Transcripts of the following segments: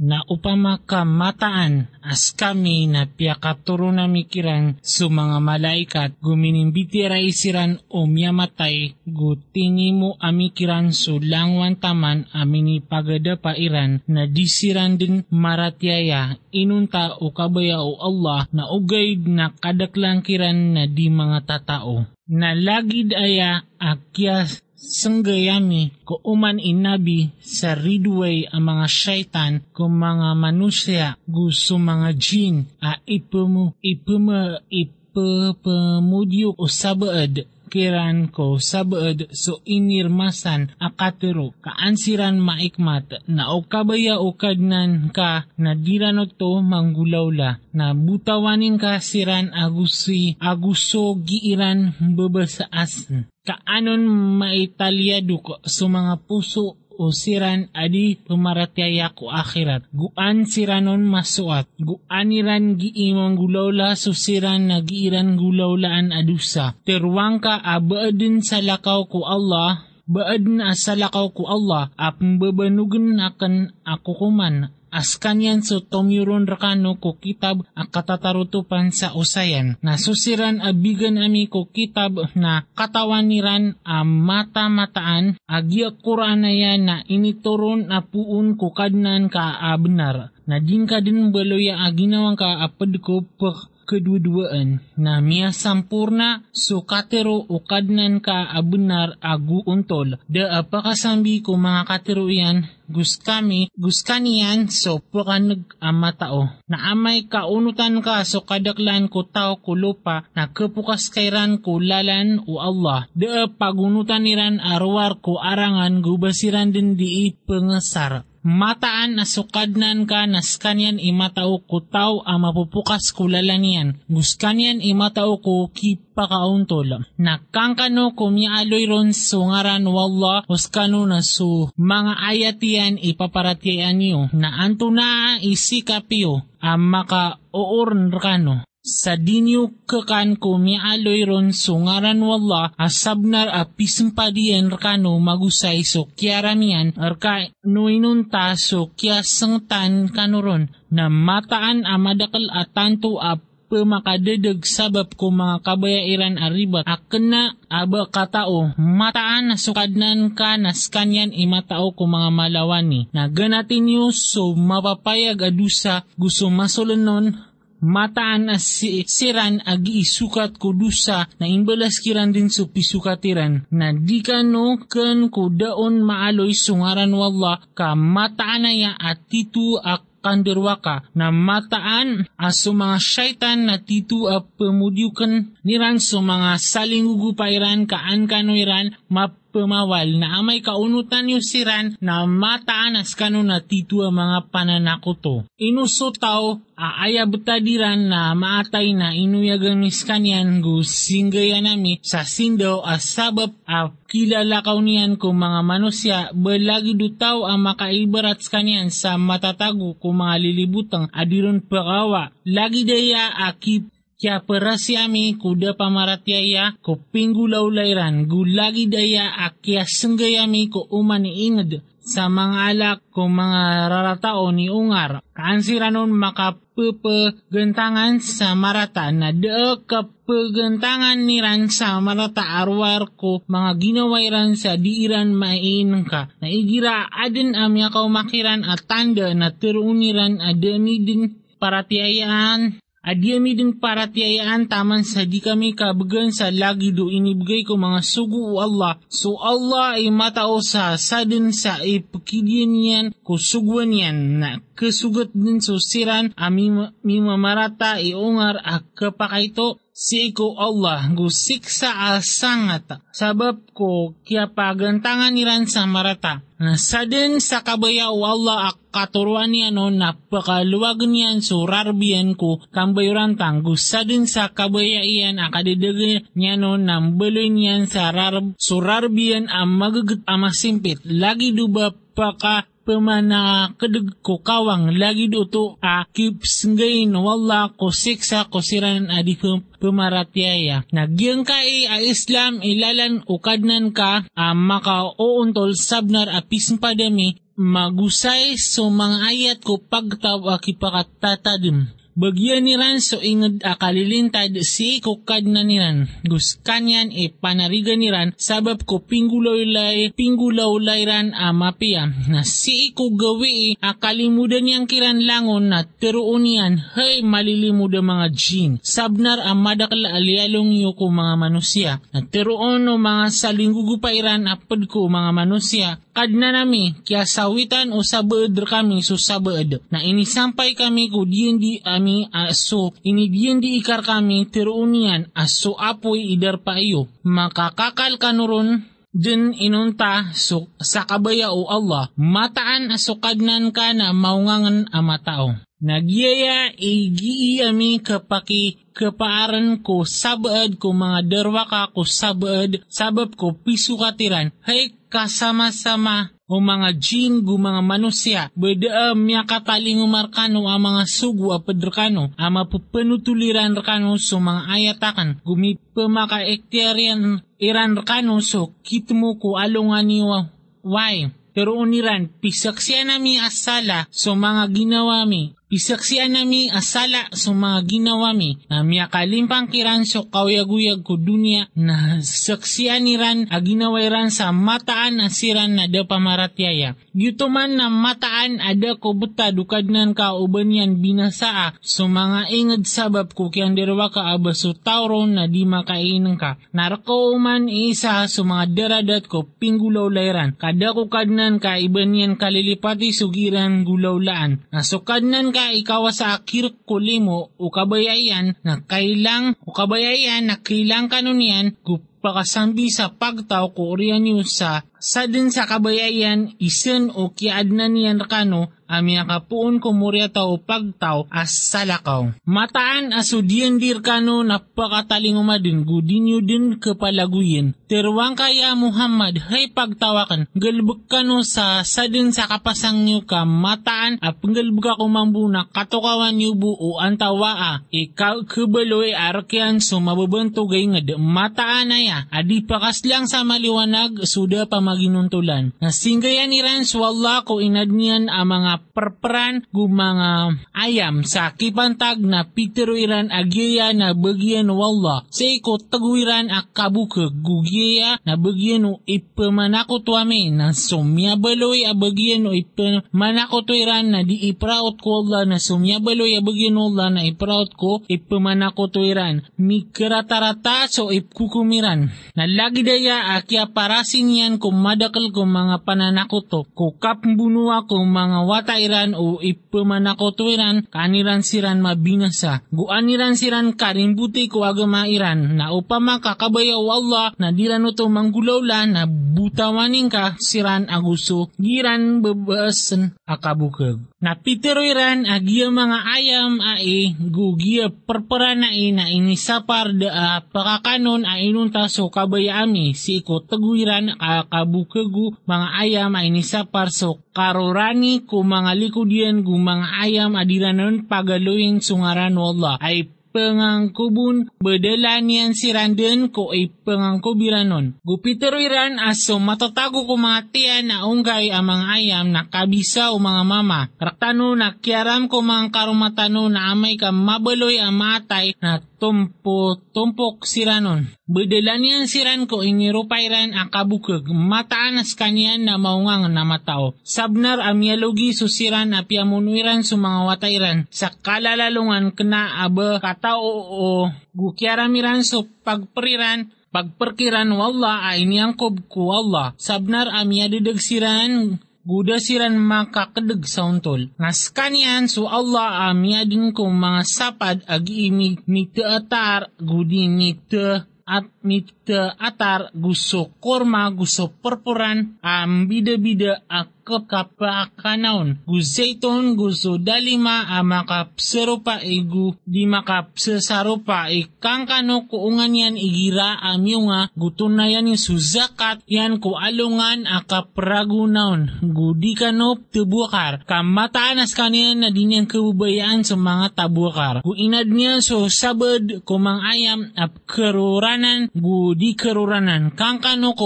na upama kamataan as kami na piyakaturo na mikiran su mga malaikat guminimbiti isiran o miyamatay gutingi mo amikiran su langwan taman amini pagada pairan na disiran din maratyaya inunta o kabaya o Allah na ugay na kadaklangkiran na di mga tatao. Na lagid aya akyas Sanggayami ko uman inabi sa ridway ang mga syaitan ko mga manusya gusto mga jin. A ipumu ipumu ipapamudyo o sabaad kiran ko sabaad so inirmasan akatero kaansiran maikmat na o kabaya o kadnan ka na dirano to manggulawla. Na butawanin ka siran agusi aguso giiran babasaas kaanon maitalyado ko sa mga puso o siran adi pumaratyaya ko akhirat. Guan siranon masuat. Guan iran giimong gulawla so siran na giiran gulawlaan adusa. Terwang ka abaadin sa lakaw ko Allah baad na sa ko Allah apang babanugan akan ako kuman askan yan so tomyuron rakano ko kitab ang katatarutupan sa usayan. Nasusiran abigan ami ko kitab na katawaniran a mata-mataan agya Quran na inituron na puun ko kadnan ka abnar. Na din ka din baloya aginawang ka apad ko pek kedua-duaan na miya sampurna so katero o kadnan ka abunar agu untol. Da apakasambi ko mga katero yan gus kami, gus kaniyan so pakanag ama tao. Na amay kaunutan ka so kadaklan ko tao ko lupa na kepukas kairan ko lalan o Allah. Da pagunutan niran arwar ko arangan gubasiran din di pengesar mataan na sukadnan ka nas kanyan imatao ko tao ang mapupukas ko lalanian. Gus kanyan imatao ko kipakauntol. Nakangkano kumialoy ron sungaran wala uskano na su mga ayatian ipaparatian niyo na anto na isikapyo ang maka oorn kano sa dinyo kakan ko mialoy ron sungaran wala asabnar a pisimpadian rakano magusay so kiaramian arka nuinunta so kya sangtan kanuron na mataan a madakal at tanto a pemakadedeg sabab ko mga kabayairan aribat akena aba katao mataan na sukadnan ka nas kanyan imatao ko mga malawani. Na ganatin nyo so mapapayag adusa gusto masulunon mataan as si siran agi isukat ko dusa na imbalas kiran din so pisukatiran. Na di ka no ken ko daon maaloy sungaran wala ka mataan na ya at titu ak kandirwaka na mataan aso mga syaitan na titu a pemudyukan niran so mga salingugupairan kaan kanoiran mapamawal na amay kaunutan yung siran na mataan as kano na titu a mga pananakoto. Inuso tao aaya betadiran na maatay na inuyagang miskanyan gu singgaya nami sa sindo as sabab a kilalakaw niyan ko mga manusya balagi dutaw ang makaibarat kanyan sa matatago ko mga lilibutang adiron pagawa. Lagi daya akip kya perasi ami kuda pamaratyaya ko pinggulaw layran gulagi daya akya senggayami ko umani inged sa mga alak ko mga raratao ni ungar. Kaansira nun makapapagantangan sa marata na de kapagantangan niran sa marata arwar ko mga ginawairan sa diiran main ka. Na igira adin amya kaumakiran at tanda na teruniran adani din paratiayaan Adyami din paratiyayaan taman sa di kami kabagan sa lagi do inibigay ko mga sugo o Allah. So Allah ay matao sa sadin sa ipakidyan niyan ko suguan yan na kasugat din so siran ami mimamarata iungar a kapakaito si ko Allah gusiksa asangat sabab ko kya pagantangan niran sa marata. Na sadin sa kabaya o Allah ak katuruan niya no napakaluwag niyan so rarbiyan ko kambayuran tanggo sadin sa kabaya iyan akadidag niya no nambeloy niyan sa rar so rarbiyan ang magagat amasimpit lagi duba paka pemana kedeg ko kawang lagi duto a kipsngayin wala ko siksa ko siran adi pemaratyaya. Nagyang ka a Islam ilalan ukadnan ka a maka uuntol sabnar a pismpadami magusay so mga ayat ko pagtaw akipakatatadim. Bagyan niran so inged akalilintad si kukad na niran. Gus kanyan e panarigan niran sabab ko pinggulawlay pinggulawlayran amapiya. Na si ko gawi akalimudan niyang kiran langon na teruon niyan hey malilimuda mga jin. Sabnar amadakal alialong yu ko mga manusia. Na teruon no mga salingugupairan apad ko mga manusia kad na nami, kya sawitan o sabaed kami so sabaed. Na inisampay kami ko diyan di ami aso, ini diyan di ikar kami tiruunian aso apoy idar pa iyo. Makakakal kanuron din inunta so, sa kabaya o Allah, mataan asukadnan ka na maungangan ama tao. Nagyaya igiiyami kapaki kapaaran ko sabaad ko mga derwa ka ko sabaad sabab ko piso katiran hay kasama-sama o mga jin gu mga manusia. Beda miya kataling umarkano ang mga sugu a pedrekano ama pupenutuliran rekano so mga ayatakan. Gumi pemaka ekterian iran rekano so kitmo ko alungan niwa why pero uniran pisaksiyan nami asala so mga ginawa mi Pisaksiyan nami asala sa mga ginawa mi na miyakalimpang kiran so kawayaguyag ko dunia na saksiyan niran a ginawairan sa mataan na siran na da pamaratyaya. Yutuman na mataan ada ko buta dukadnan ka uban yan binasaa so mga ingad sabab ko kiyang derwa ka aba so tauron na di makainang ka. Narako man isa so mga deradat ko pinggulaw layran. Kada ko kadnan ka iban yan kalilipati sugiran gulawlaan. Nasukadnan ka ka ikaw sa akir kulimo o kabayayan na kailang o kabayayan na kailang kanunian pakasambi sa pagtaw ko sa sa din sa kabayayan isen o kiadnan niyan kano ami akapuon ko murya tao pagtaw as salakaw. Mataan aso diyan dir kano napakataling umadin gudinyo din kapalaguyin. Terwang kaya Muhammad hay pagtawakan galbuk kano sa sadin sa kapasang nyo ka mataan at panggalbuk ako mambuna katukawan nyo buo antawaa ikaw kubaloy arkyan so mababanto gay nga mataan na ya adi pakas lang sa maliwanag suda pa maginuntulan. Nasinggayan ni Rans wala ko inadnian ang mga perperan gu mga ayam sa kipantag na pitiruiran agyeya na bagyan wala sa iko taguiran akabuka gugyeya na bagyan o ipamanako tuwami na sumyabaloy a bagyan o ipamanako tuiran na di ipraot ko wala na sumyabaloy a bagyan wala na ipraot ko ipamanako tuiran mikratarata so ipkukumiran. Na lagi daya akya parasin yan kung madakal ko mga pananakoto ko kapmbunua ko mga wata katairan o ipamanakotuiran kaniran siran mabinasa. Guaniran siran karimbuti ko agamairan na upama kakabayaw Allah na diran ito manggulawla na butawanin ka siran aguso giran babaasan akabukag. Na piteroiran agiya mga ayam ai gugiya perpera na ina inisapar da pakakanon a inunta so kabayami si ko taguiran akabukagu mga ayam a inisapar so karorani ko mga likudian gu mga ayam adiranon pagaluing sungaran wallah ay pengangkubun bedalanian siranden ko ay pengangkubiranon. Gupiteroiran aso matatago ko mga tiyan na unggay ang mga ayam na kabisa o mga mama. Raktano na kiaram ko mga karumatano na amay ka mabaloy ang matay na tumpo tumpok siranon. Bedalanian siran ko inirupairan ang kabukag mataanas kanyan na maungang na matao. Sabnar amyalogi susiran apiamunuiran sa mga watairan sa kalalalungan kena aba katao o gukyaramiran so pagperiran pagperkiran wala ay niyangkob ko Allah. Sabnar amyadidagsiran Guda siran makakadeg sa untol. Nas kanyan so Allah amyadin ko mga sapad agi imig mitaatar gudi mita at mita atar gusto korma gusto perpuran am bida-bida ak kapakanaon. Guzaiton gusto dalima a makapserupa igu di makapsesarupa ikang kano kuungan yan igira amyunga gutun na yan suzakat yan ko alungan a kapragunaon. Gudi kano tebukar kamataanas kanyan na din yan kabubayaan sa mga tabukar. Gu inad niya so sabad kumang ayam ap keruranan gudi keruranan kang kano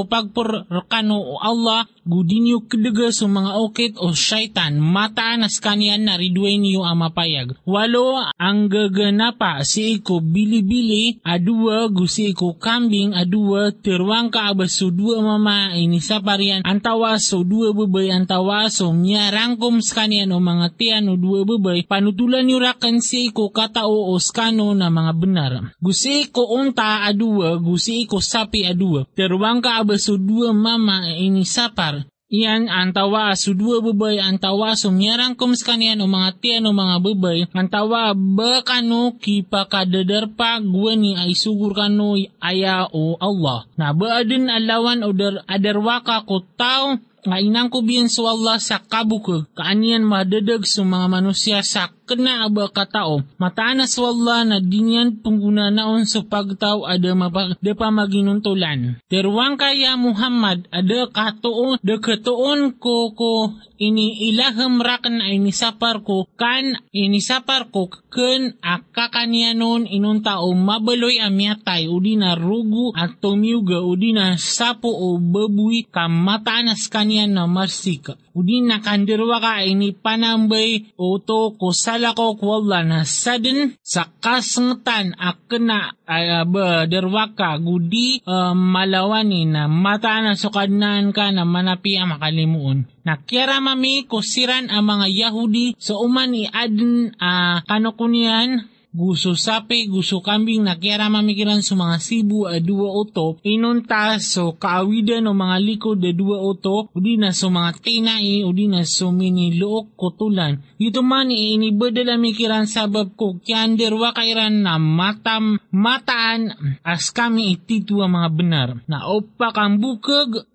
kano Allah gudi niyo kadaga sa mga okit o syaitan, mataan as kanian na ridway niyo ang mapayag. Walo, ang gaganapa si iko bili-bili, adua gusi iko kambing, adua terwang ka abas so dua mama inisa parian, antawa so dua babay, antawa so miyarangkom sa kanian o mga tiyan o dua babay, panutulan niyo rakan si iko katao o skano na mga benar. Gusi iko unta adua, gusi iko sapi adua, terwang ka abas so dua mama inisapar, Iyan ang tawa sudua babay ang tawa sumyarang kums kanian o mga tiyan o mga babay ang tawa bakano kipa kadadarpa gwani ay sugur kano aya o Allah. Na baadin alawan o dar adarwaka ko tao nga inang ko biyan so Allah sa kabukog kaanian madadag sa mga manusia sa kena aba katao. Mataanas wala na dinyan pengguna naon sa pagtaw ada mapa de pamaginuntulan. Terwang kaya Muhammad ada katuon de katuon ko ko ini ilaham rakan ay nisapar ko kan inisapar ko ken akakanianon inun tao mabaloy amyatay udina rugu at tumiuga udina sapo o babuy kamataanas kanya na marsika. Udina kandirwa ka ini panambay o to ko sala ko kwalla na. Sadin sa kasngtan akna uh, derwaka gudi uh, malawani na. Mata na sukadnan ka na manapi ang makalimuon. Nakyara mami kusiran ang mga Yahudi sa uman i adin uh, kanokunian gusto sapi, gusto kambing na kaya mamikiran sa mga sibu a dua oto, inunta so kaawidan o mga likod a dua oto, udi na so mga tinai, udi na so minilook kotulan. Dito man inibadala mikiran sabab ko kiander wa kairan na matam mataan as kami ititu ang mga benar. Na opa kang bukag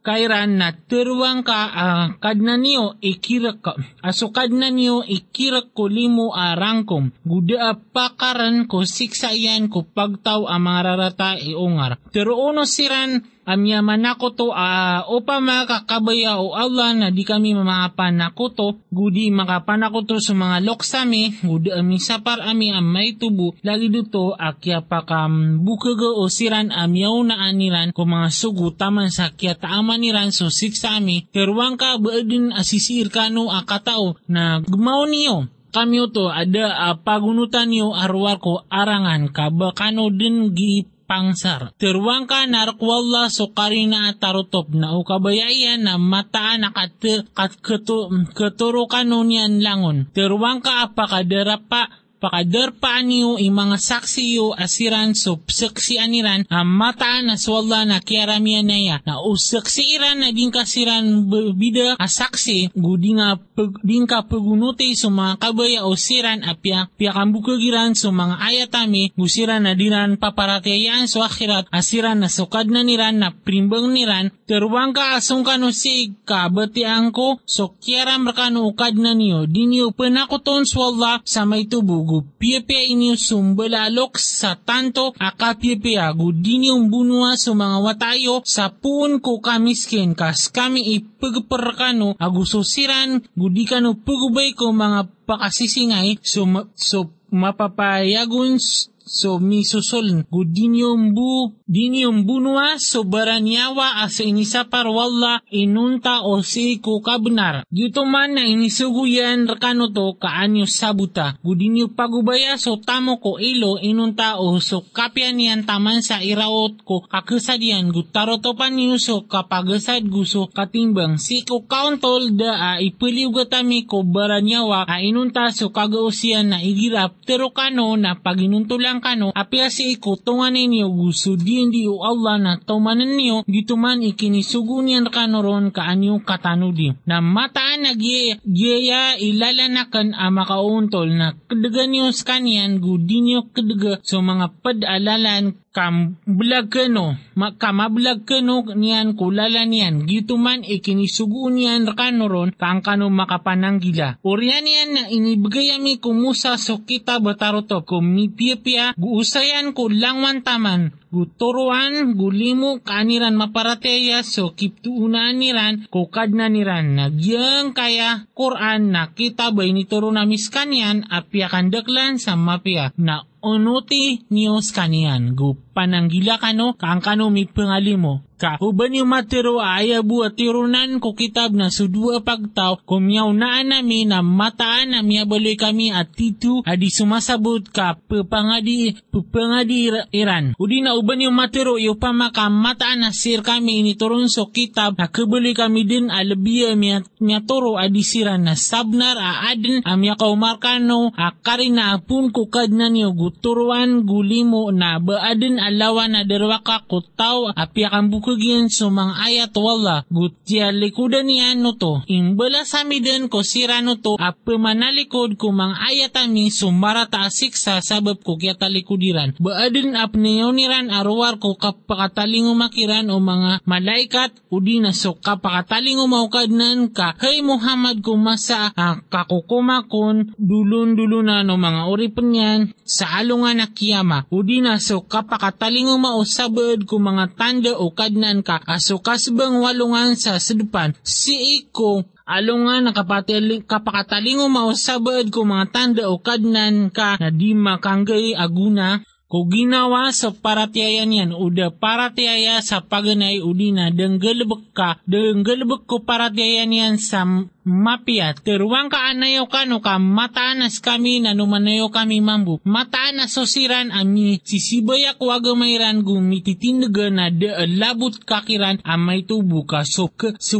kairan na terwang ka uh, kadna niyo ikirak ka. Aso kadna niyo ikirak ko limo arangkom. Guda pakaran ko siksa iyan ko pagtaw ang mga rarata iungar. Pero uno siran amya manakoto a uh, opa makakabaya o Allah na di kami mamapanakoto gudi makapanakoto sa mga loksami gudi ami sapar ami ang may tubo lagi dito akya pakam bukaga o siran amyaw na aniran ko mga sugu taman sa kya taaman niran so siksa ami terwang ka baadin asisir kano akatao na gumaw niyo kami to ada uh, pagunutan niyo arwar ko arangan kabakano din gi pangsar. Tirwang ka narkwalla so karina tarutop na ukabayayan na mataan na kat, kat, katuro kanunian langon. Tirwang ka apakadara pa pakadarpaan niyo ang mga saksi yo asiran so saksi aniran mataan na swalla na kiaramian na usaksi iran na din kasiran bida. Asaksi gudi nga pag, din ka pagunuti so mga kabaya o siran apya piyakan bukagiran so mga ayatami gusiran na dinan paparatayaan so akhirat. Asiran na sukad na niran na primbang niran terwang ka asong kano si kabatiang ko so kiaram rakano ukad na niyo. Din niyo penakoton swalla sa may tubog piepea inyo sumbalalok sa tanto akapiepea gudiniong bunwa sa mga watayo sa puon ko kamiskin kas kami ipagparkano agususiran gudikano pagubay ko mga pakasisingay so, so mapapayagun so misusol gudinyong bu dinyong bunwa so baranyawa asa inisapar walla inunta o si ko kabnar dito man na inisuguyan rakano to kaanyo sabuta. Gudinyo pagubaya so tamo ko ilo inunta o so kapyan niyan taman sa iraot ko kakasadian gutaro to pa niyo so kapagasad guso katimbang si ko kauntol da a ipiliw ko baranyawa a inunta so kagausian na igirap pero kano na paginuntulang kano apya si iko tungan ninyo gusto di hindi o Allah na tumanan niyo gituman ikinisugunian kano ron kaanyo katanudi na mataan na giyaya ilalanakan ang makauntol na kadaga niyo sa kanyan gudi niyo kadaga so mga padalalan kam bulag kano kamabulag kano niyan kulala niyan gituman ikinisugo niyan kano ron kang kano makapananggila orian niyan na inibigayami kumusa so kita bataroto kumipiyapya guusayan ko langwan taman guturuan gulimo kaniran maparateya so kiptuunan niran kukad na niran. Nagyang kaya Quran na kita bay nituro na miskanyan apya kandaklan sa mapya na onuti nios kanian. Gu pananggila kano kang kano mi pangalimo ka. Uban yung matiro aya buat tirunan ko kitab na sudua pagtaw kumyaw na nami na mataan na miyabaloy kami at titu adi sumasabot ka pepangadi pepangadi iran. Udi na uban yung matiro yung pamaka mataan na sir kami initurun so kitab na kabaloy kami din alabiya miya, miya turo adi siran na sabnar a adin amya kaumarkano a karina apun kukad na niyo guturuan gulimo na baadin alawa na derwaka kutaw apya kang bukugin so mga ayat wala gutya likudan niya no to imbala sami din ko sira no to a pemanalikod ko mga ayat ami sumarata asiksa sabab ko kya talikudiran baadin ap niran arwar ko kapakataling umakiran o mga malaikat udi na so kapakataling umaukadnan ka hey Muhammad kumasa ang kakukuma kon dulun-dulunan o mga uripan yan sa alungan na kiyama. Udi na so kapakataling umausabad ko mga tanda o kadnan ka aso kasbang walungan sa sedepan si iko alungan na kapataling, kapakatalingo mausabad ko mga tanda o kadnan ka na di makanggay aguna. Ko ginawa sa paratiayan yan uda paratiaya sa paganay udina denggelebek ka denggelebek ko paratiayan yan sa mapia teruang ka anayo kano ka mataanas kami na numanayo kami mambu. Mataanas sosiran ami sisibayak wagamairan gumititindaga na de labut kakiran amay tubo ka so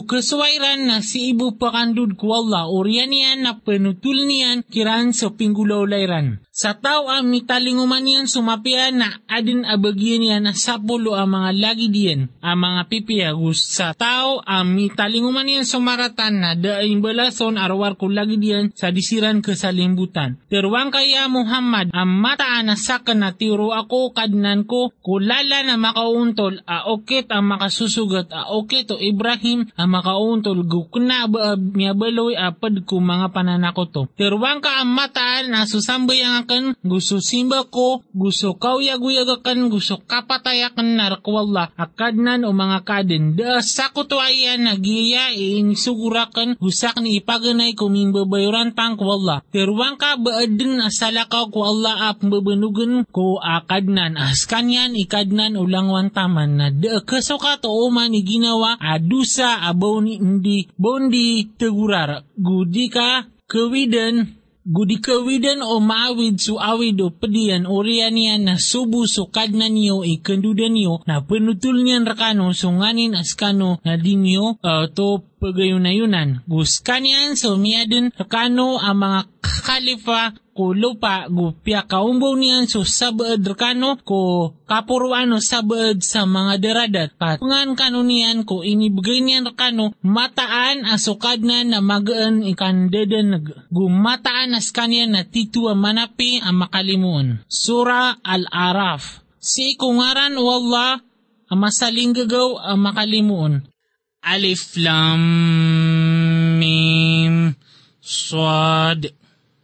keswairan na si ibu pakandud ko Allah urian yan na penutul niyan kiran sa pinggulaw layran sa tao ang mitalinguman yan sumapia na adin abagyan yan na sapulo ang mga lagi diyan ang mga pipiyagus sa tao ang mitalinguman yan sumaratan na daing balason arwar ko lagi diyan sa disiran kesalimbutan. Terwang kaya Muhammad ang mataan na saka na tiro ako kadnan ko kulala na makauntol a okit ang makasusugat a okit o Ibrahim ang makauntol gukna ba miyabaloy apad ko mga pananako to. Terwang ka ang mataan na susambay ang akan gusto simba ko gusto kauyag-uyagakan gusto kapatayakan narkwalla akadnan o mga kadin da to ayan nagiya inisugurakan husak ni ipaganay kuming babayuran tang ko Allah. Terwang ka baadin asalakaw ko Allah ap babanugan ko akadnan. Askanyan ikadnan ulangwan taman na da kasuka to man iginawa adusa abaw ni hindi bondi tegurar. Gudi ka kewiden Gudi kawidan o maawid su awid o pedian orian niya na subu sukad na niyo ikandudan niyo na penutul niyan rakano sunganin askano na dinyo uh, to pagayunayunan. Guskan yan so miyadan rakano ang mga kalifa ko lupa gupya kaumbaw niyan so sabad rekano ko kapuruano sabad sa mga deradat patungan kano niyan ko inibigay niyan rekano mataan asukad na na magaan ikan deden gumataan as kanyan na titua manapi ang makalimuon. Sura Al-Araf Si kungaran wallah ang masaling gagaw ang makalimuon. Alif Lam Mim Swad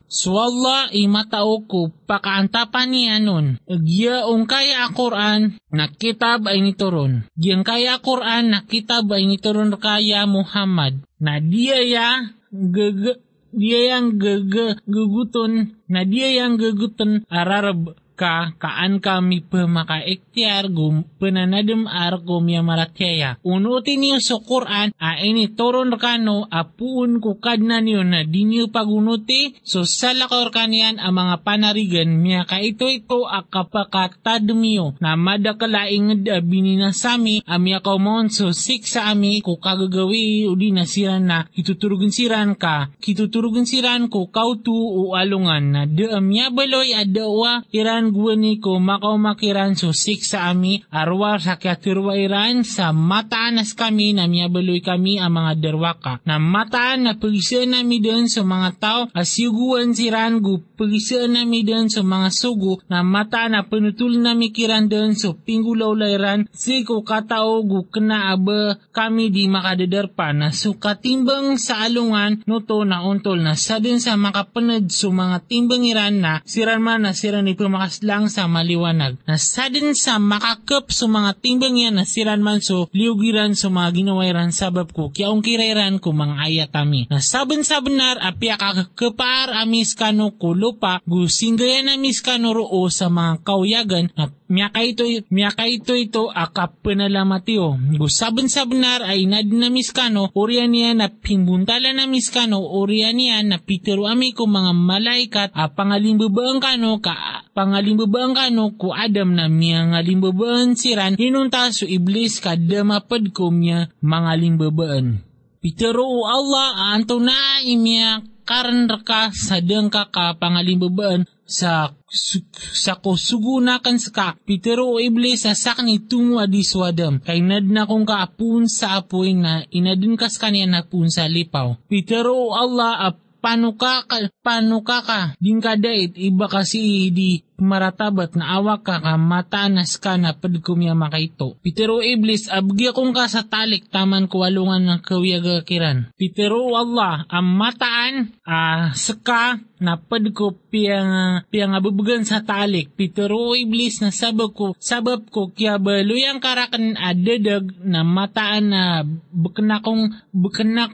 So Allah imatao ko pakaantapan niya nun. Giyaong kaya Quran na kitab ay nituron. Giyang kaya Quran na kitab ay nituron kaya Muhammad. Na diya ya gag dia yang gag guguton na dia yang guguton ararab ka kaan kami pemakaiktiar gum penanadem ar gum ya maratyaya. Unuti niyo sa Quran a ini toron rekano apuun kukadna niyo na di niyo pagunuti so salakor kanian ang mga panarigan miya ka ito ito akapakatadmiyo na madakalaing binina sami amya kaumon so sik sa ami ko kagagawi udi na siran na kituturugin siran ka kituturugin siran ko kautu o alungan na de amya baloy adawa iran guwani ko makaumakiran so sik sa ami arwar sa katirwa iran sa mataanas kami na miyabaloy kami ang mga derwaka. Na mataan na pagisaan nami din sa mga tao asyuguan siran gu pagisaan nami din sa mga sugo na mataan na panutul nami kiran din so pinggulaw layran. Si ko katao gu kena aba kami di makadadarpa na so katimbang sa alungan no to na untol na sa din sa makapanad so mga timbang iran na siran man na siran ni pumakaslang sa maliwanag. Na sa din sa makakap so mga timbang yan na siran man so liugiran so mga ginawairan sabab ko kiyaong kirairan ko mga ayatami na sabon sa benar apya kakapar amis kano kulo lupa, gusinggayan na miskano roo sa mga kauyagan na miyaka ito, miyaka ito ito akap penalamatio. Gusaban sa benar ay nad na miskano, urian niya na pimbuntala na miskano, urian niya na pitero ami ko mga malaikat, a pangalimbabaang kano, ka pangalimbabaang kano ko Adam na miya nga siran, hinunta iblis ka damapad ko miya mga limbabaan. Pitero o Allah, anto na imya karan ka sa dengka ka pangalimbabaan sa sa kusugunakan sa ka. Pitero o iblis sa sakni tungo adi swadam. Kay nad na kong kaapun sa apoy na inadun kas kanya na pun sa lipaw. Pitero o Allah ap paano ka, paano ka ka, din ka dait, iba kasi di maratabat na awak ka ka matanas ka na padkumya makaito. Pitero iblis abgya kong ka sa talik taman kuwalungan ng kawiyagakiran. Pitero Allah ang mataan ah, saka na padko piyang piyang abubugan sa talik. Pitero iblis na sabab ko sabab ko kya baluyang karakan adadag na mataan na bukna kong bukna,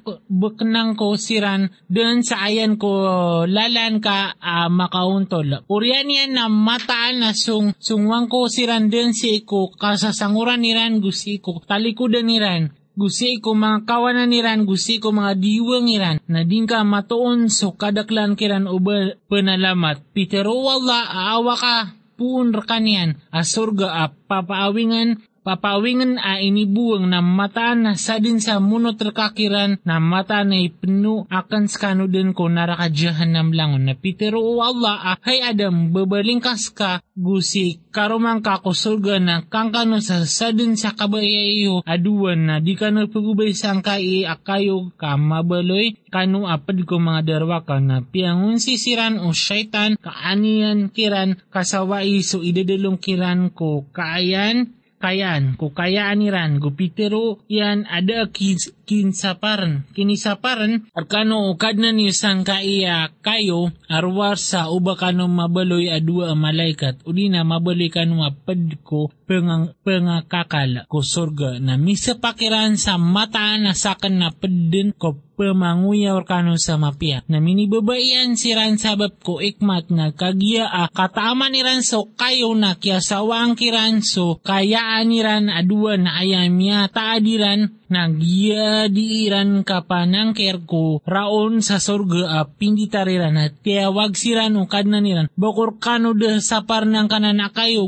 ko siran doon sa ayan ko lalan ka uh, makauntol. Uriyan yan na mataan na sung sungwang ko siran din si ko kasasanguran niran gusi ko talikudan niran gusi ko mga kawanan niran gusi ko mga diwang niran na din ka matuon so kadaklan kiran uba penalamat pitero wala aawa ka pun rekanian asurga a papaawingan papawingan a inibuwang na mata na sa din sa munot rakakiran na mata na ipno akan skano din ko narakadyahan nam langon na pitero o Allah a hay Adam babalingkas ka gusi karumang ka kusulga na kangkano sa sadin sa kabayayo aduan na di ka nagpagubay sa kai akayo ka mabaloy kanu apad ko mga darwa ka na piangun sisiran o syaitan kaanian kiran kasawai so idadalong kiran ko kaayan kayan, kukayaan niran, gupitero yan ada kins, kinsaparan, kinisaparan, arkano ukad na niyo sang kaiya kayo, arwar sa uba kano mabaloy adua malaikat, uli na mabaloy kano mapad ko pengang, pengakakala ko surga na. Misa pakiran sa mata na sakan na pedin ko pemanguyaw kano sa mapia. Na minibabayan si ran sabab ko ikmat na kagiya a kataaman ni ran so kayo na kiasawang kiran so kayaan ni ran adua na ayamya taadiran nagya diiran ka pa ng kerko raon sa surga a pindi tariran at tiyawag siran ukad na niran bakor kano de sapar ng kanan kayo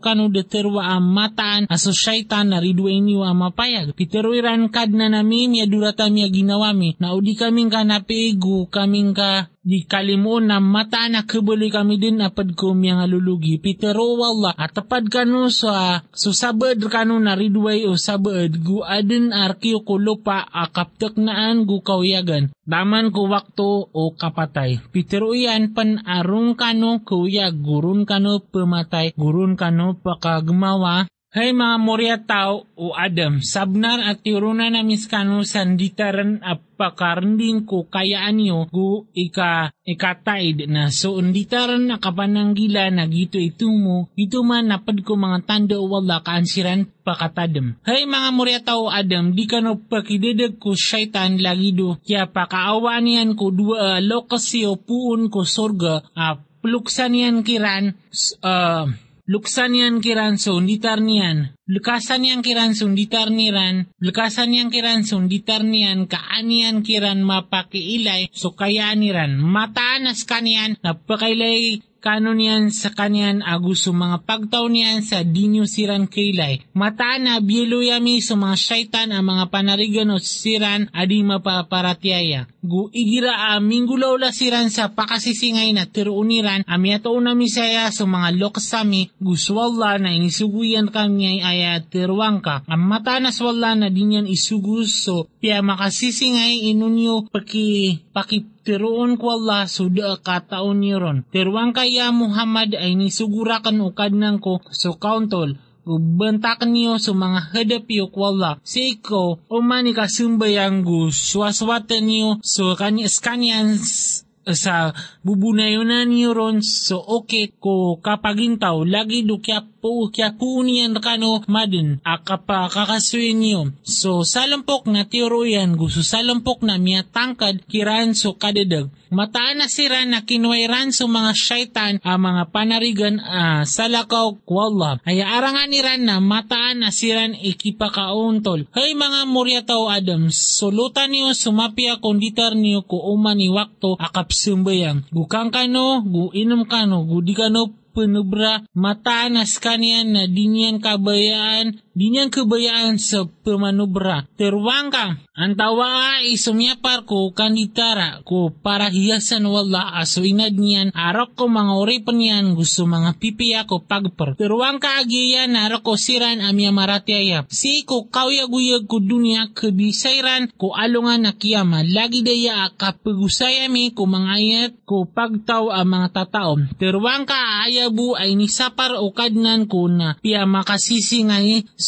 kano de terwa ang mataan aso syaitan na niyo ang mapayag. Piteruiran kad na namin ya durata miya ginawami na udi kaming ka napegu kaming ka di kalimuon na mata na kabuli kami din apad ko miya nga lulugi. Pitero wala at tapad kano sa susabad kano na ridway o sabad gu adin arkiyo ko lupa akaptek naan gu kauyagan. Daman ko wakto o kapatay. Pitero yan pan arong kano kuyag gurun kano pematay gurun kano pakagmawa Hay mga morya tao o Adam, sabnar at tiruna na miskano sanditaran at pakarnding ko kayaan niyo gu ika ikataid na so unditaran na kapananggila na gito ito mo, ito man napad ko mga tanda o wala kaansiran pakatadam. Hay mga morya tao Adam, di ka no pakidedag ko syaitan lagi do, kaya pakaawa niyan ko dua uh, lokasyo puun ko sorga, uh, pluksan yan kiran, uh, luksan yan kiran so ditar niyan. Lukasan yang kiran so ditar niran. Lukasan yang kiran so ditar niyan kaanian kiran mapakiilay so kaya niran. Mataanas kanian napakailay kano niyan sa kanyan aguso mga pagtaw niyan sa dinyo siran kailay. Mataan na biyeluyami sa mga syaitan ang mga panarigan o siran adi mapaparatiaya. Gu igira a minggulaw la siran sa pakasisingay na tiruuniran amiato na misaya sa mga lokasami guswalla na inisuguyan kami ay tiruang ka. Ang mata na swalla na dinyan isugus so pia makasisingay inunyo paki paki tiroon ko Allah suda kataon niron. Tiruang kaya Muhammad ay nisugurakan ukad nang ko so kauntol Ubantakan niyo sa mga hadap iyo ko Allah. Si ikaw, umani ka sumbayang gu, swaswatan niyo so kanyas sa bubunayunan niyo ron so okay ko kapagintaw lagi do kya po kya kunian kano madin akapa kakasuin niyo. So salampok na teoroyan gusto salampok na miya tangkad kiran so kadedag. Mataan na sira na kinwairan so mga syaitan ang mga panarigan uh, sa lakaw kwalla ay arangan niran na mataan na siran ikipakauntol hay mga muryataw Adam sulutan niyo sumapia konditar niyo ko umani wakto akapsumbayang gukang kano gu inom kano gudi kano penubra matanas kanian na dinyan kabayaan dinyan kabayaan sa pemanubra. Terwang ka, ang tawa ay ko kanditara ko para hiyasan wala aso inad arok ko mga oripan yan gusto mga pipiya ko pagper. Terwang ka agiyan arok ko siran amya maratiaya. Si ko kawyaguyag ko dunia kabisayran ko alungan na kiyama. Lagi daya kapagusayami ko mga ayat ko pagtaw ang mga tataom. Terwang ayabu ay nisapar o kadnan ko na piya makasisi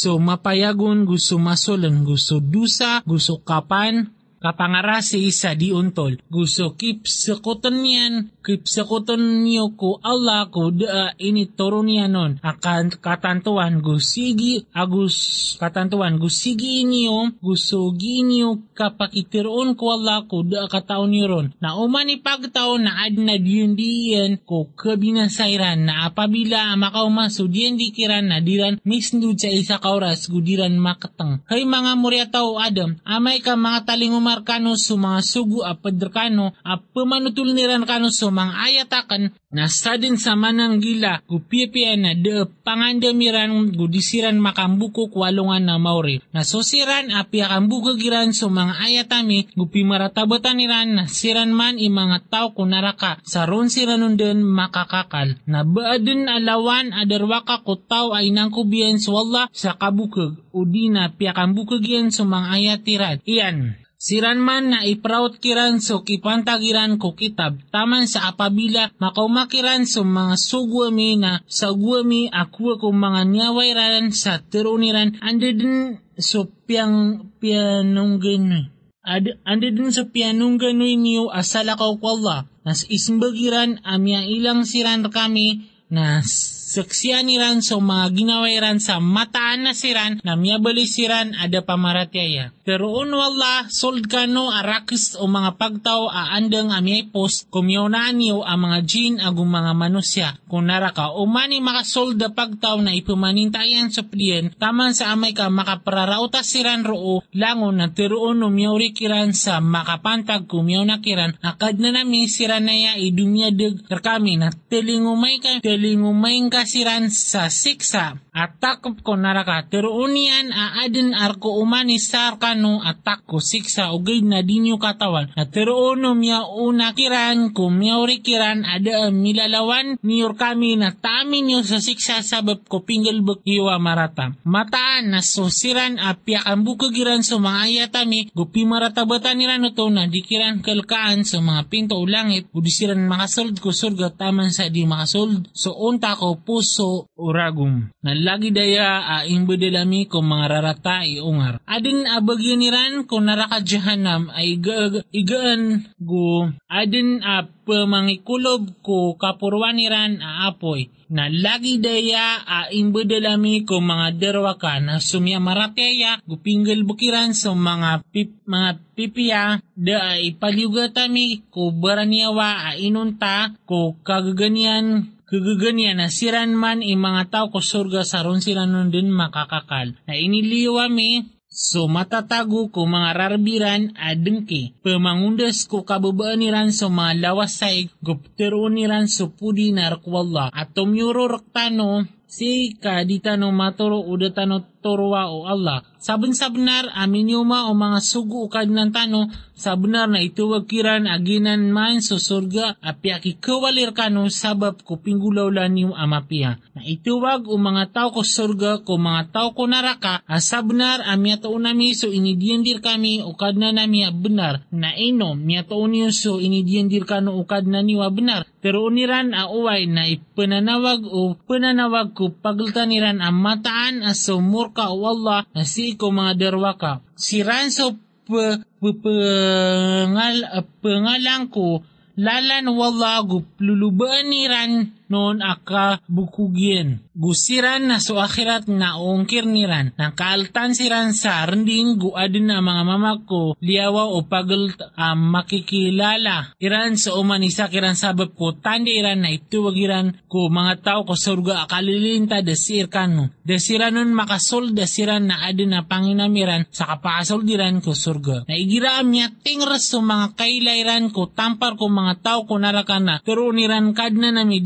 So mapayagon gusto masolan, gusto dusa, gusto kapan, kapangarasi sa diuntol. Gusto kip sakutan niyan, kip sakutan niyo ko Allah ko da ini toro niya nun. Akan katantuan gusigi agus katantuan gusigi niyo gusugi niyo kapakitiroon ko Allah ko da kataon niyo ron. Na umani pagtao na ad na diyan diyan ko kabinasayran na apabila makaumaso diyan dikiran na diran misndud sa isa kauras gudiran makatang. Hay mga muryataw Adam, amay ka mga talingumar markano so mga sugu a padrakano a pamanutul niran kano so mga ayatakan na sa din sa manang gila gupipian na de pangandamiran gudisiran makambuko kwalungan na mauri. Na sosiran a piakambuko giran so mga ayatami gupi maratabatan niran na siran man i mga tao kunaraka sa ron siranun din makakakal. Na baadun alawan adarwaka ko tao ay nangkubiyan so wala sa kabukag udina piakambukag yan mga ayatiran. Iyan Siran man na ipraut kiran so kipantagiran ko kitab, taman sa apabila makaumakiran so mga sugwami na sa gwami akwa ko mga nyawairan sa teruniran, ande so piyang pianunggan. Ad, ande din sa pianunggan niyo asala ko kwalla, nas ismbagiran amya ilang siran kami na saksiyan niran so mga ginawairan sa mataan na siran na miyabali siran ada pamaratyaya. Pero unwala sold kano arakis o mga pagtaw aandang amyay post kumyonaan niyo ang mga jin agong mga manusya. Kung naraka o mani makasold da pagtaw na ipumanintayan sa pliyan taman sa amay ka makapararautas siran roo langon na tiroon o miyawri kiran sa makapantag kumyaw kiran akad na nami siran na ya idumyadag kami na telingumay ka telingumay ka kasiran sa siksa at takop ko naraka. Teruunian a adin arko umani sar kano at takko siksa ugay na dinyo katawan. At teruuno miya una kiran ko miyauri kiran ada milalawan niyor kami na tamin nyo sa siksa sabab ko pinggal iwa marata. Mataan na susiran a piyak ang bukagiran sa mga ayatami gupi marata batan niran ito na dikiran kalkaan sa mga pinto ulangit udisiran makasold ko surga taman sa di makasold so unta ko puso uragum. Na lagi daya a imbedalami ko mga rarata iungar. Adin abagyan niran ko naraka jahanam ay igaan go. Adin a pamangikulob ko kapurwaniran a apoy na lagi daya a imbedalami ko mga derwaka na sumya marateya gupinggal bukiran sa mga pip, mga pipiya da ipaliugatami ko baraniawa a inunta ko kagaganyan kagaganyan na siran man i mga tao ko surga saron sila nun din makakakal. Na iniliwa mi, so matatago ko mga rarbiran adengke. Pamangundas ko kababaan niran sa mga lawasay, guptero niran sa pudi na rakwalla. At tumyuro raktano, si kaditano maturo udatano torwa o Allah. Sabun sa benar, amin yuma o mga sugo ukad ng tano, sa benar na ituwag kiran aginan man sa surga, apya kikawalir kano sabab ko pinggulaw lan yung amapia. Na ituwag o mga tao ko surga, ko mga tao ko naraka, asa benar, amya to nami so inidiyandir kami, ukad na nami benar. Na ino, miya to niyo so inidiyandir kano ukad na niwa benar. Pero uniran a uway na ipananawag o pananawag ko pagltaniran ang mataan aso murka o Allah na si ko mga derwaka. Si Ranso pengal, pengalang ko lalan wala gu lulubaan niran noon aka bukugien. Gusiran na so akhirat na ongkir niran. Nang kaaltan siran sa rending gu adin na mga mamak ko liawa o pagel um, makikilala. Iran sa uman isa kiran sabab ko tandi iran na ituwagiran ko mga tao ko surga akalilinta desir kano. Desiran nun makasol desiran na adin na panginamiran sa kapasol diran ko surga. Na igira amya tingras so mga kailairan ko tampar ko mga tao ko narakana. Pero niran kad na nami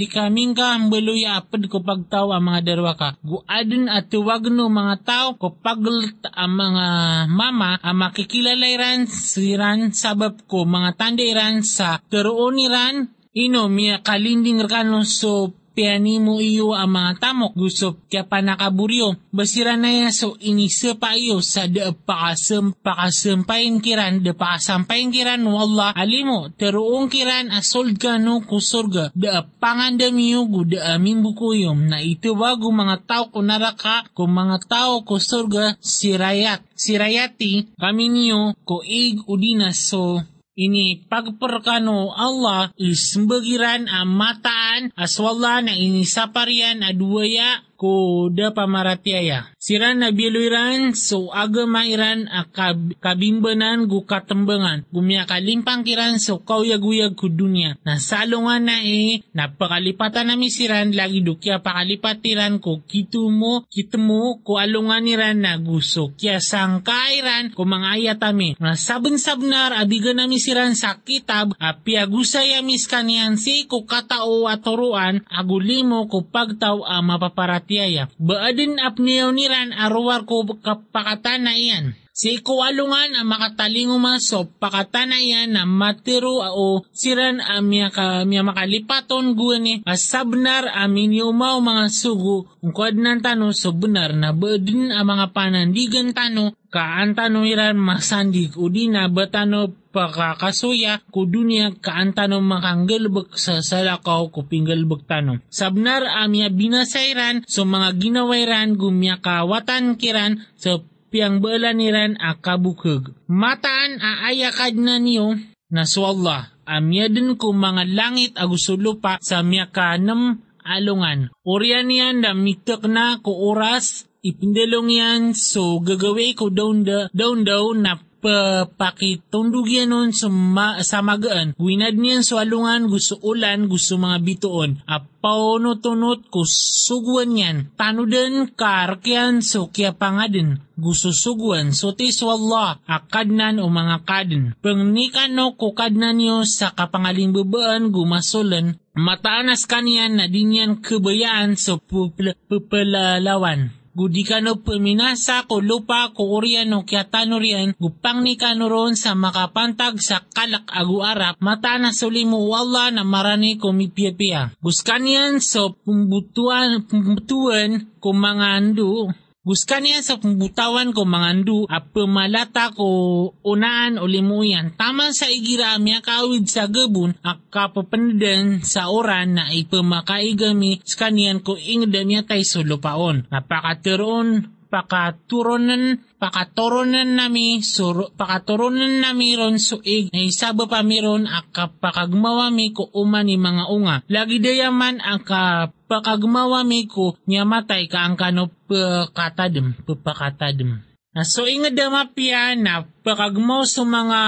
ka ambeluya apad ko pagtaw ang mga darwa ka. Guadin at tuwag no mga tao ko paglt ang mga mama ang makikilalairan siran sabab ko mga tandairan sa teroon niran ino miya kalinding rekano so piani mo iyo ang mga tamok gusto kaya pa nakaburyo. Basira na yan so inisa pa iyo sa da pakasam pakasampayin kiran da pakasampayin kiran wala alimo teruong kiran asold ka no kusurga da pangandam iyo gu da bukuyom. Na ito bago mga tao kunaraka kung mga tao kusurga sirayat. Sirayati kami niyo ko ig udina so ini pagperkano Allah ismbagiran ang mataan aswala na inisaparian aduaya ko da pamaratiaya. Sira na biluiran so aga mairan a kab kabimbanan gu katembangan. Gumya kalimpang kiran so kauyag-uyag ku dunia. Nasalungan na eh, napakalipatan na misiran lagi dukya pakalipatiran ko kitu mo, kitu mo ko alungan niran na gusto. Kya sangkairan ko mga ayatami. Nasabon-sabnar abigan na misiran sa kitab api agusay amis kanyan si ko katao atoruan agulimo ko pagtaw a mapaparatiaya. Baadin apniyaw niran arwar ko kapakatan na iyan. Si ikualungan ang makatalingo maso pakatana yan na matiro o siran amya ka miya makalipaton guwani asabnar amin yumaw mga sugu ungkod ng tano so benar na badin ang mga panandigan tano kaan tano iran masandig o di na batano pakakasuya ko dunia kaantano makanggalbag sa salakaw ko pinggalbag tano. Sabnar amya binasairan so mga ginawairan gumya kawatan kiran so piang niran akabukag. Mataan aayakad na niyo na swalla. Amyadin ko mga langit agusulupa sa miyakanam alungan. Urian yan na mitak na ko oras ipindalong yan so gagawin ko down, da, down daw na papakitundog yan nun sa, ma, sa magaan. Winad niyan sa alungan, gusto ulan, gusto mga bituon. Apaw no tunot ko suguan yan. Tano din karkyan so kya pangadin. Gusto suguan so tis wallah akadnan o mga kadin. Pangnikan no ko kadnan niyo sa kapangaling babaan gumasulan mataanas kanyan na dinyan kebayaan sa pupalalawan. Gudi ka no paminasa ko lupa ko urian no kiatano riyan gupang ni kanuron sa makapantag sa kalak agu arap mata na suli mo wala na marani ko mipiapia. Guskan yan so pumbutuan, pumbutuan ko mga andu Niya sa pembutawan ko mangandu a pemalata ko unaan o limuyan. Tama sa igira miya kawid sa gabun a kapapandan sa oran na ipamakaigami sa kaniyan ko ingda miya tay sulupaon. Napakatiroon pakaturonan pakatoronan nami sur pakatoronan nami ron suig na isaba pa miron akapakagmawa mi ko umani mga unga lagi dayaman ang kapakagmawa mi ko niya matay ka ang kano pakatadem papakatadem na so ingad mapya na pakagmaw sa mga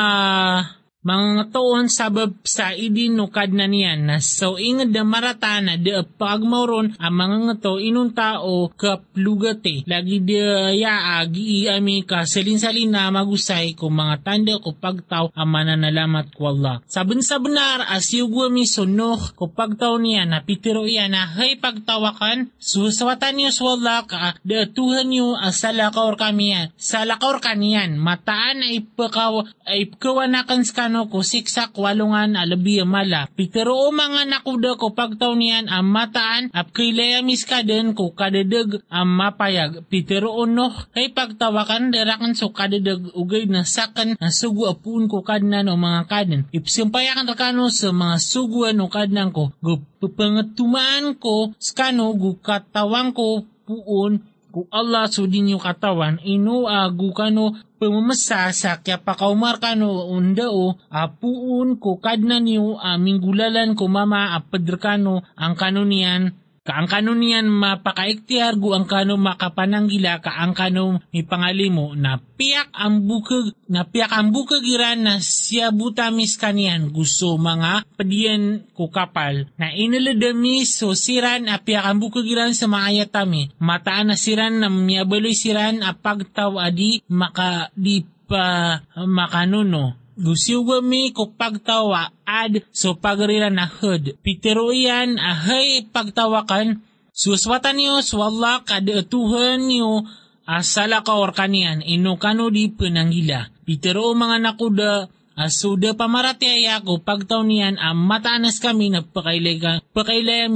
mga toon sabab sa idin no kadna niyan na so ingad da marata na de pagmauron ang mga ngato inun tao kaplugate lagi de ya agi ami ka salin-salin na magusay ko mga tanda ko pagtaw ang mananalamat ko Allah. Sabun sa benar asyugwa mi sunoh ko pagtaw niya na pitiro iya na hay pagtawakan susawatan niyo sa Allah ka de tuhan niyo asalakaw kami yan salakaw kaniyan mataan ay ipakaw ay ipkawanakan skano ano ko siksak walungan alabi mala. Pitero o mga nakuda ko pagtaw niyan ang mataan ap kailaya miskaden ko kadedeg ang mapayag. Pitero ono kay pagtawakan derakan so kadedeg ugay na sakan na sugu apun ko kadnan o mga kaden. Ipsimpayakan rakano sa mga suguan o kadnan ko. Gupangetumaan ko skano gukatawang ko puon ku Allah so dinyo katawan. Ino agu kano pememesa sa kya pakaumar kano undao apuun ko kadna niyo aming gulalan ko mama apadrkano ang kanunian Kaang kanunian mapakaiktiar gu ang kano makapananggila kaang kano mi pangalimo na piyak ang bukag na piyak ang bukagiran na siya butamis kanian gusto mga padiyan ko kapal na inaladami so siran a piyak ang bukagiran sa maayatami. Mataan na siran na miyabaloy siran a pagtaw adi maka di pa makanuno Gusiwa mi ko pagtawa ad so pagrila na hud. Pitero iyan ahay pagtawakan. Suswatan niyo swalla kadatuhan niyo asala ka or kanian ino kano di penanggila. Pitero mga nakuda Asuda pamaratyaya ko pagtaw niyan ang mataanas kami na pakailay, pakailay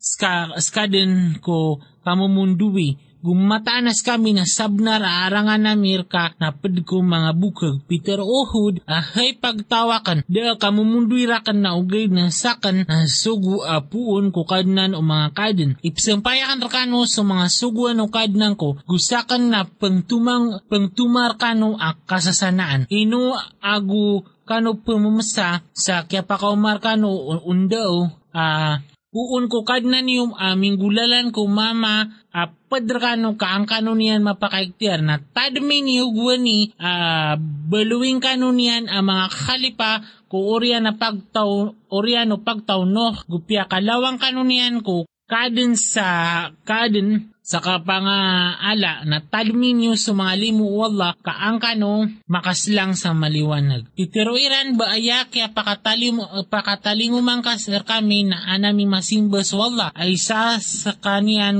ska, skaden ko kamumunduwi Gumatanas kami na sabnar aarangan na mirka na pedko mga bukag Peter Ohud ahay pagtawakan da kamumunduy rakan na ugay na sakan na sugu apuon ko kadnan o mga kadin. Ipsampayakan rakano sa mga suguan o kadnan ko gusakan na pengtumang pengtumar kano a kasasanaan. Ino agu kano pumamasa sa kya pa kaumar kano undao uh, Uun ko kadnan yung aming gulalan ko mama a uh, padrano ka ang kanunian mapakaiktiar na tadmin yugwani a uh, baluing kanunian ang mga khalipa ko orya na pagtaw orya no pagtaw no gupya kalawang kanunian ko kadin sa kadin sa kapangaala na talminyo sa mga limu wala kaangkano makaslang sa maliwanag. Itiruiran ba aya kaya pakatalim, pakatalinguman kasar kami na anami masimbas wala ay sa sa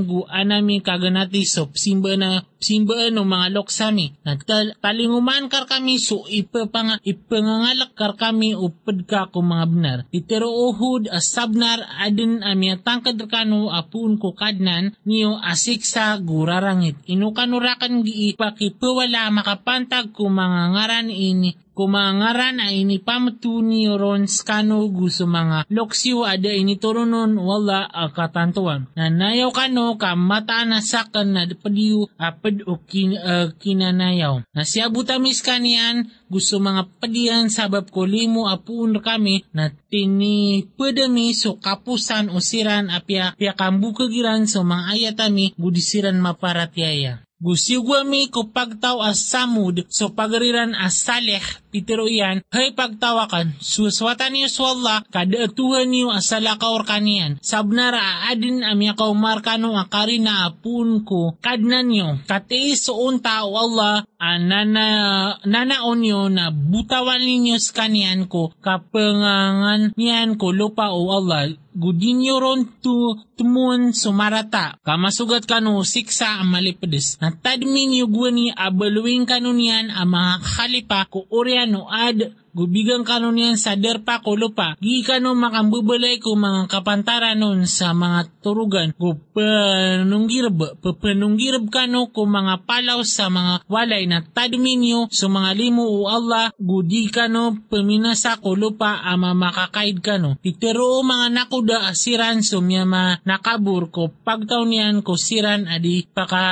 gu anami kaganati so simba na simba no mga loksami. Nagtal talinguman kar kami so ipapang ipangangalak kar kami upad ka ko mga benar. Itero uhud asabnar adin amya tangkad kano apun ko kadnan niyo asik sa gurarangit. Inukanurakan gi ipakipawala makapantag ko mga ngaran ini kumangaran ay ini pamtuni ron skano gusto mga loksiw ada ini turunon wala katantuan. Na nayaw kano ka mata na padiyo apad o kin, uh, kinanayaw. Na siya butamis kanian gusto mga padiyan sabab ko limo apun kami na tini pedami so kapusan o siran apya pya kambukagiran so mga ayatami budisiran maparatyaya. Gusigwami ko pagtaw as samud so pagriran as saleh pitero iyan hay pagtawakan suswatan niyo swalla kadatuhan niyo as salakaor kanian sabnara adin amya kaw markano akari na apun ko kadnan niyo. Katiis so unta o Allah anana nanaon niyo na butawan ninyo kanian ko kapengangan niyan ko lupa o Allah gudinyo ron tu tumun sumarata. Kamasugat kanu siksa ang malipedes na tadmin yugwani abaluing kanunian ang mga khalipa ko oriano ad gubigang kanon yan sa derpa ko lupa. Gi kano makambubalay ko mga kapantara nun sa mga turugan ko panunggirab, papanunggirab kano ko mga palaw sa mga walay na tadminyo sa mga limo o Allah gudi kano paminasa ko lupa ama makakaid kano. Pitero mga nakuda asiran sumyama nakabur ko pagtaw niyan ko siran adi paka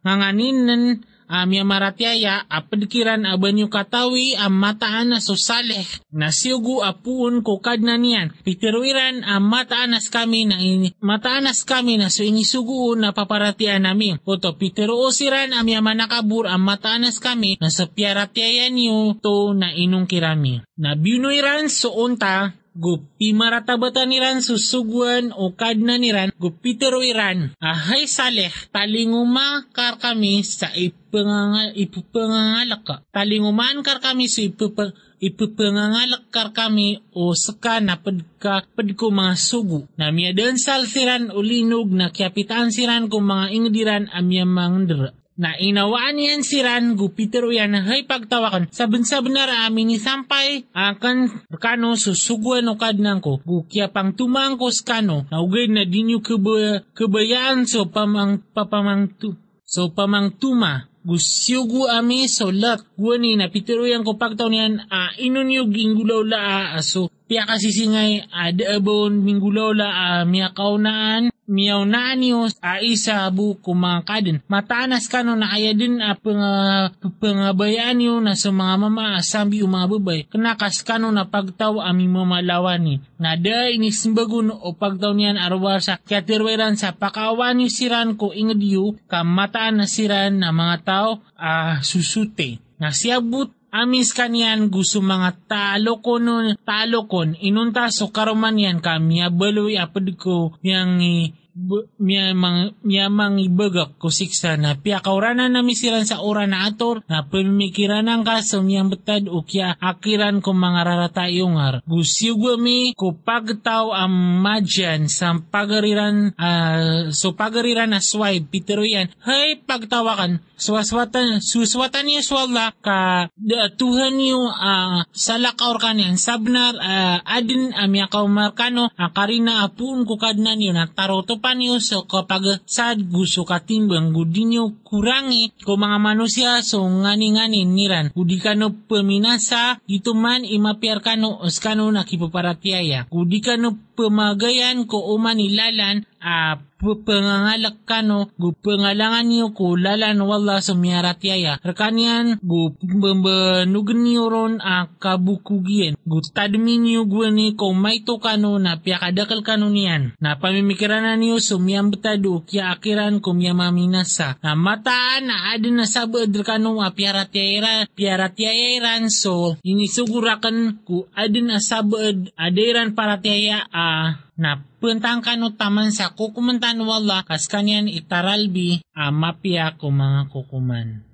nganganinan amya maratyaya apadikiran abanyo katawi am mataan na sosaleh na siugu apuun ko kadna niyan. Pitiruiran am mataanas kami na ini mataanas kami na so inisugu na paparatian namin oto pitiruosiran amya manakabur am mataanas kami na sa piaratyayan niyo to na inong kirami na binuiran so unta gupi maratabatan niran susuguan o kadna niran gupitero iran ahay saleh talinguma kar kami sa ipangangal ipupangangalak ka. Talinguman kar kami sa ipupang ipupangangalak kar kami o saka na padka padko mga sugu. Na miyadan salsiran o na kiapitaan siran ko mga ingdiran amya mangdra na inawaan yan si Ran gupitero yan hay pagtawakan saben-saben na amin ni sampay. Akan kano susuguan o kadnang ko. Gukya pang tumang ko skano na ugay na dinyo keba, kebayaan so pamang papamang tu so pamang tuma gusyugu ami so lat guwani na pitiruyan ko pagtaw niyan uh, inunyog inggulaw la uh, so piya kasi singay ada abon minggulaw la uh, miya kaunaan miyaw na niyo a isa bu kumangkadin. Mataanas ka no na kaya din a pang, uh, pangabayaan niyo na sa mga mama asambi umababay. Kanakas ka no na pagtaw ami mamalawan ni. Nada inismbagun o pagtaw niyan arwar sa katirweran sa pakawan niyo siran ko ingad yu kamataan na siran na mga tao uh, susute. Na siyabut amis kanyan gusto mga talo ko nun, talo kon, inunta so karuman yan kami abaloy apad ko yang miyamang, miyamang ibagak ko siksa na kauranan na misiran sa ora na ator na pamimikiran ng kaso miyang betad o kya akiran ko mga raratayungar. Gusiyo mi ko pagtaw ang madyan sa pagariran uh, so pagariran na swipe pitero yan. Hey pagtawakan swaswatan suswatan niya swalla ka da, tuhan niyo uh, sa lakaor kanyan sabnar uh, adin amya kaumarkano akarina apun ko kadnan niyo na taroto pa niyo so kapag sad gusto katimbang gudi niyo kurangi ko mga manusia so ngani-ngani niran gudi kano peminasa dito man imapiar kano oskano nakipaparatiaya gudi kano pemagayan ko uman ilalan a pangangalak kano gu pangalangan niyo ko lalan wala sumiarat yaya. Rekanian gu pembenugan niyo ron a kabukugien. Gu tadmi niyo gu ni ko maito kano na piakadakal kano niyan. Na pamimikiran na niyo sumiyam betado kya akiran ko miya maminasa na mataan na adin na sabad kano a piarat yaya so inisugurakan ku adin na sabad adiran parat yaya a uh, na puntang kano taman sa kukumantan wala kas kanyan itaralbi a mapia ko mga kukuman.